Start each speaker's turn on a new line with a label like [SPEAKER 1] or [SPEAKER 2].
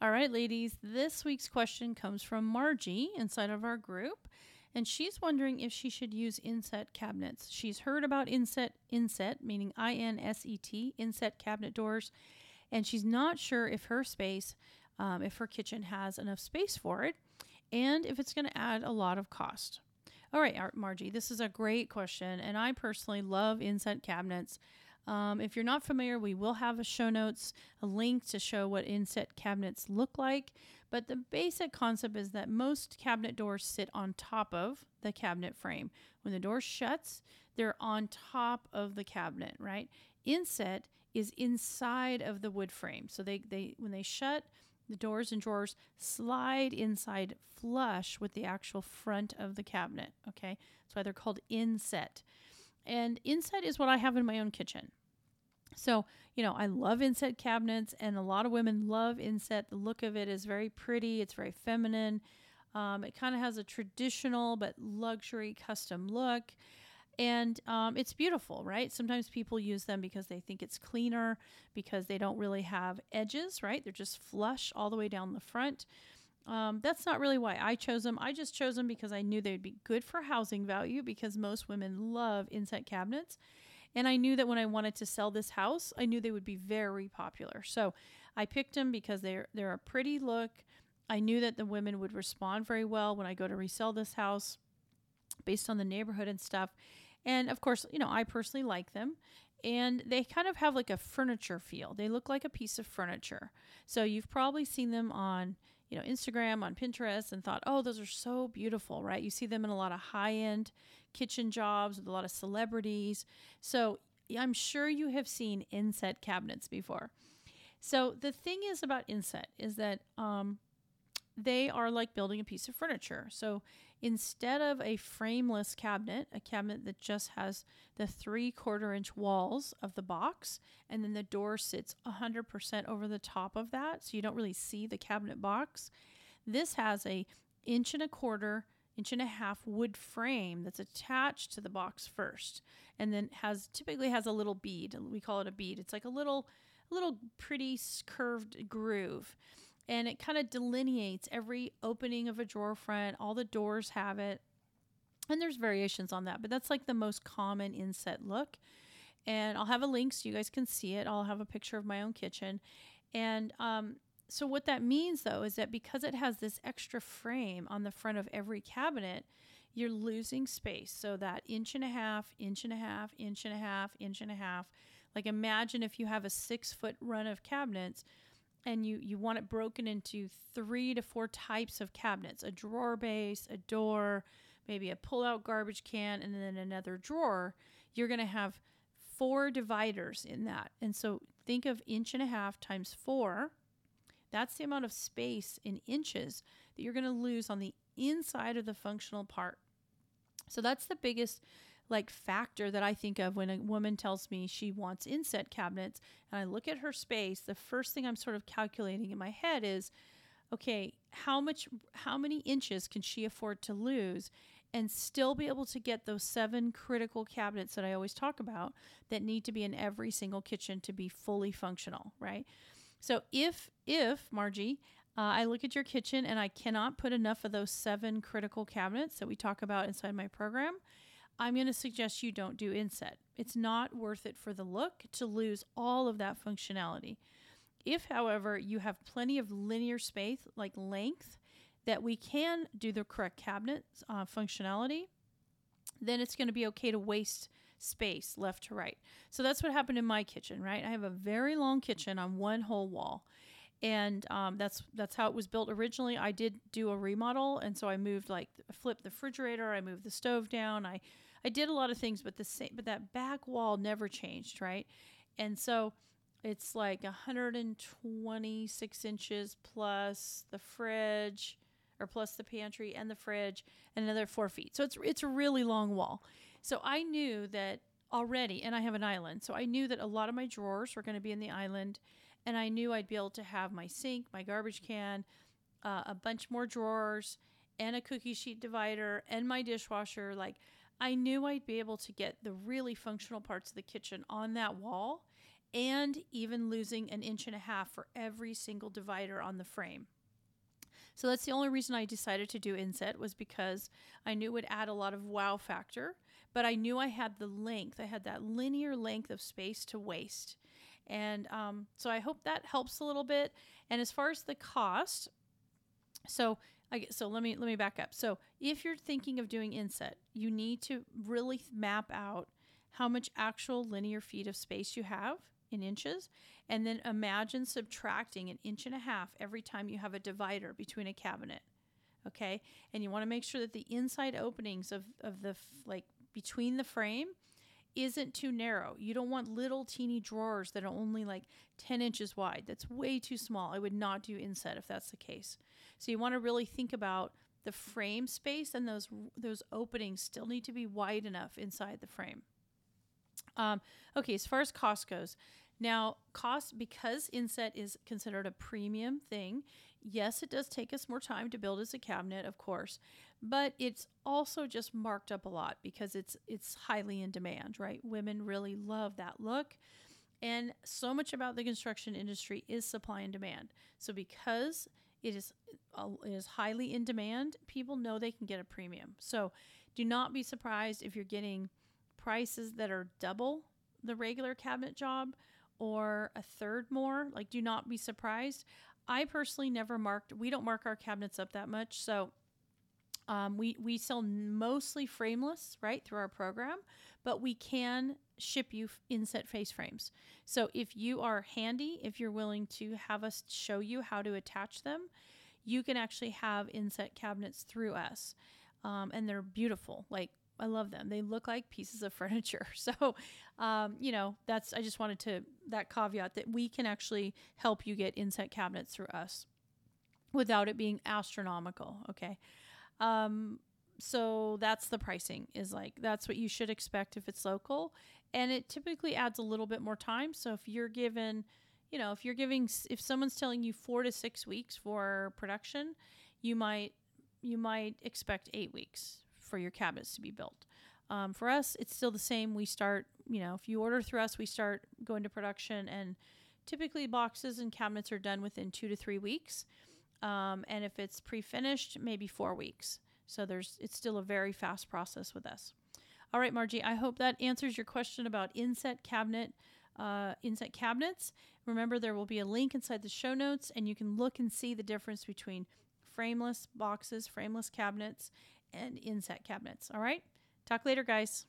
[SPEAKER 1] All right, ladies, this week's question comes from Margie inside of our group, and she's wondering if she should use inset cabinets. She's heard about inset, inset, meaning I N S E T, inset cabinet doors, and she's not sure if her space, um, if her kitchen has enough space for it, and if it's going to add a lot of cost. All right, Margie, this is a great question, and I personally love inset cabinets. Um, if you're not familiar, we will have a show notes, a link to show what inset cabinets look like. But the basic concept is that most cabinet doors sit on top of the cabinet frame. When the door shuts, they're on top of the cabinet, right? Inset is inside of the wood frame. So they, they when they shut, the doors and drawers slide inside flush with the actual front of the cabinet. Okay, that's why they're called inset. And inset is what I have in my own kitchen. So, you know, I love inset cabinets, and a lot of women love inset. The look of it is very pretty, it's very feminine. Um, it kind of has a traditional but luxury custom look. And um, it's beautiful, right? Sometimes people use them because they think it's cleaner, because they don't really have edges, right? They're just flush all the way down the front. Um, that's not really why I chose them. I just chose them because I knew they'd be good for housing value because most women love inset cabinets. And I knew that when I wanted to sell this house, I knew they would be very popular. So I picked them because they're they're a pretty look. I knew that the women would respond very well when I go to resell this house based on the neighborhood and stuff. And of course, you know, I personally like them. And they kind of have like a furniture feel. They look like a piece of furniture. So you've probably seen them on, you know, Instagram, on Pinterest, and thought, oh, those are so beautiful, right? You see them in a lot of high end kitchen jobs with a lot of celebrities. So I'm sure you have seen inset cabinets before. So the thing is about inset is that um, they are like building a piece of furniture. So instead of a frameless cabinet, a cabinet that just has the three quarter inch walls of the box, and then the door sits 100% over the top of that, so you don't really see the cabinet box. This has a inch and a quarter, inch and a half wood frame that's attached to the box first, and then has typically has a little bead. We call it a bead. It's like a little, little pretty curved groove and it kind of delineates every opening of a drawer front. All the doors have it. And there's variations on that, but that's like the most common inset look. And I'll have a link so you guys can see it. I'll have a picture of my own kitchen. And um, so, what that means though is that because it has this extra frame on the front of every cabinet, you're losing space. So, that inch and a half, inch and a half, inch and a half, inch and a half. Like, imagine if you have a six foot run of cabinets and you you want it broken into three to four types of cabinets a drawer base a door maybe a pull out garbage can and then another drawer you're going to have four dividers in that and so think of inch and a half times four that's the amount of space in inches that you're going to lose on the inside of the functional part so that's the biggest like factor that I think of when a woman tells me she wants inset cabinets and I look at her space, the first thing I'm sort of calculating in my head is okay, how much how many inches can she afford to lose and still be able to get those seven critical cabinets that I always talk about that need to be in every single kitchen to be fully functional, right? So if if Margie, uh, I look at your kitchen and I cannot put enough of those seven critical cabinets that we talk about inside my program, I'm going to suggest you don't do inset. It's not worth it for the look to lose all of that functionality. If, however, you have plenty of linear space, like length, that we can do the correct cabinet uh, functionality, then it's going to be okay to waste space left to right. So that's what happened in my kitchen, right? I have a very long kitchen on one whole wall. And um, that's that's how it was built originally. I did do a remodel, and so I moved like flipped the refrigerator, I moved the stove down, I I did a lot of things, but the same, but that back wall never changed, right? And so it's like 126 inches plus the fridge, or plus the pantry and the fridge, and another four feet. So it's it's a really long wall. So I knew that already, and I have an island, so I knew that a lot of my drawers were going to be in the island, and I knew I'd be able to have my sink, my garbage can, uh, a bunch more drawers, and a cookie sheet divider, and my dishwasher. Like I knew I'd be able to get the really functional parts of the kitchen on that wall and even losing an inch and a half for every single divider on the frame. So that's the only reason I decided to do inset was because I knew it would add a lot of wow factor, but I knew I had the length. I had that linear length of space to waste. And um, so I hope that helps a little bit. And as far as the cost, so I, so let me let me back up. So if you're thinking of doing inset, you need to really map out how much actual linear feet of space you have in inches, and then imagine subtracting an inch and a half every time you have a divider between a cabinet. Okay, and you want to make sure that the inside openings of of the like between the frame isn't too narrow. You don't want little teeny drawers that are only like 10 inches wide. That's way too small. I would not do inset if that's the case. So you want to really think about the frame space and those those openings still need to be wide enough inside the frame. Um, okay, as far as cost goes, now cost because inset is considered a premium thing. Yes, it does take us more time to build as a cabinet, of course, but it's also just marked up a lot because it's it's highly in demand, right? Women really love that look. And so much about the construction industry is supply and demand. So because it is uh, it is highly in demand, people know they can get a premium. So do not be surprised if you're getting prices that are double the regular cabinet job or a third more. Like do not be surprised. I personally never marked we don't mark our cabinets up that much. So um, we, we sell mostly frameless, right, through our program, but we can ship you inset face frames. So if you are handy, if you're willing to have us show you how to attach them, you can actually have inset cabinets through us. Um, and they're beautiful. Like, I love them. They look like pieces of furniture. So, um, you know, that's, I just wanted to, that caveat that we can actually help you get inset cabinets through us without it being astronomical. Okay. Um, so that's the pricing is like that's what you should expect if it's local and it typically adds a little bit more time so if you're given you know if you're giving if someone's telling you 4 to 6 weeks for production you might you might expect 8 weeks for your cabinets to be built um, for us it's still the same we start you know if you order through us we start going to production and typically boxes and cabinets are done within 2 to 3 weeks um, and if it's pre-finished, maybe four weeks. So there's it's still a very fast process with us. All right, Margie, I hope that answers your question about inset cabinet, uh, inset cabinets. Remember, there will be a link inside the show notes, and you can look and see the difference between frameless boxes, frameless cabinets, and inset cabinets. All right, talk later, guys.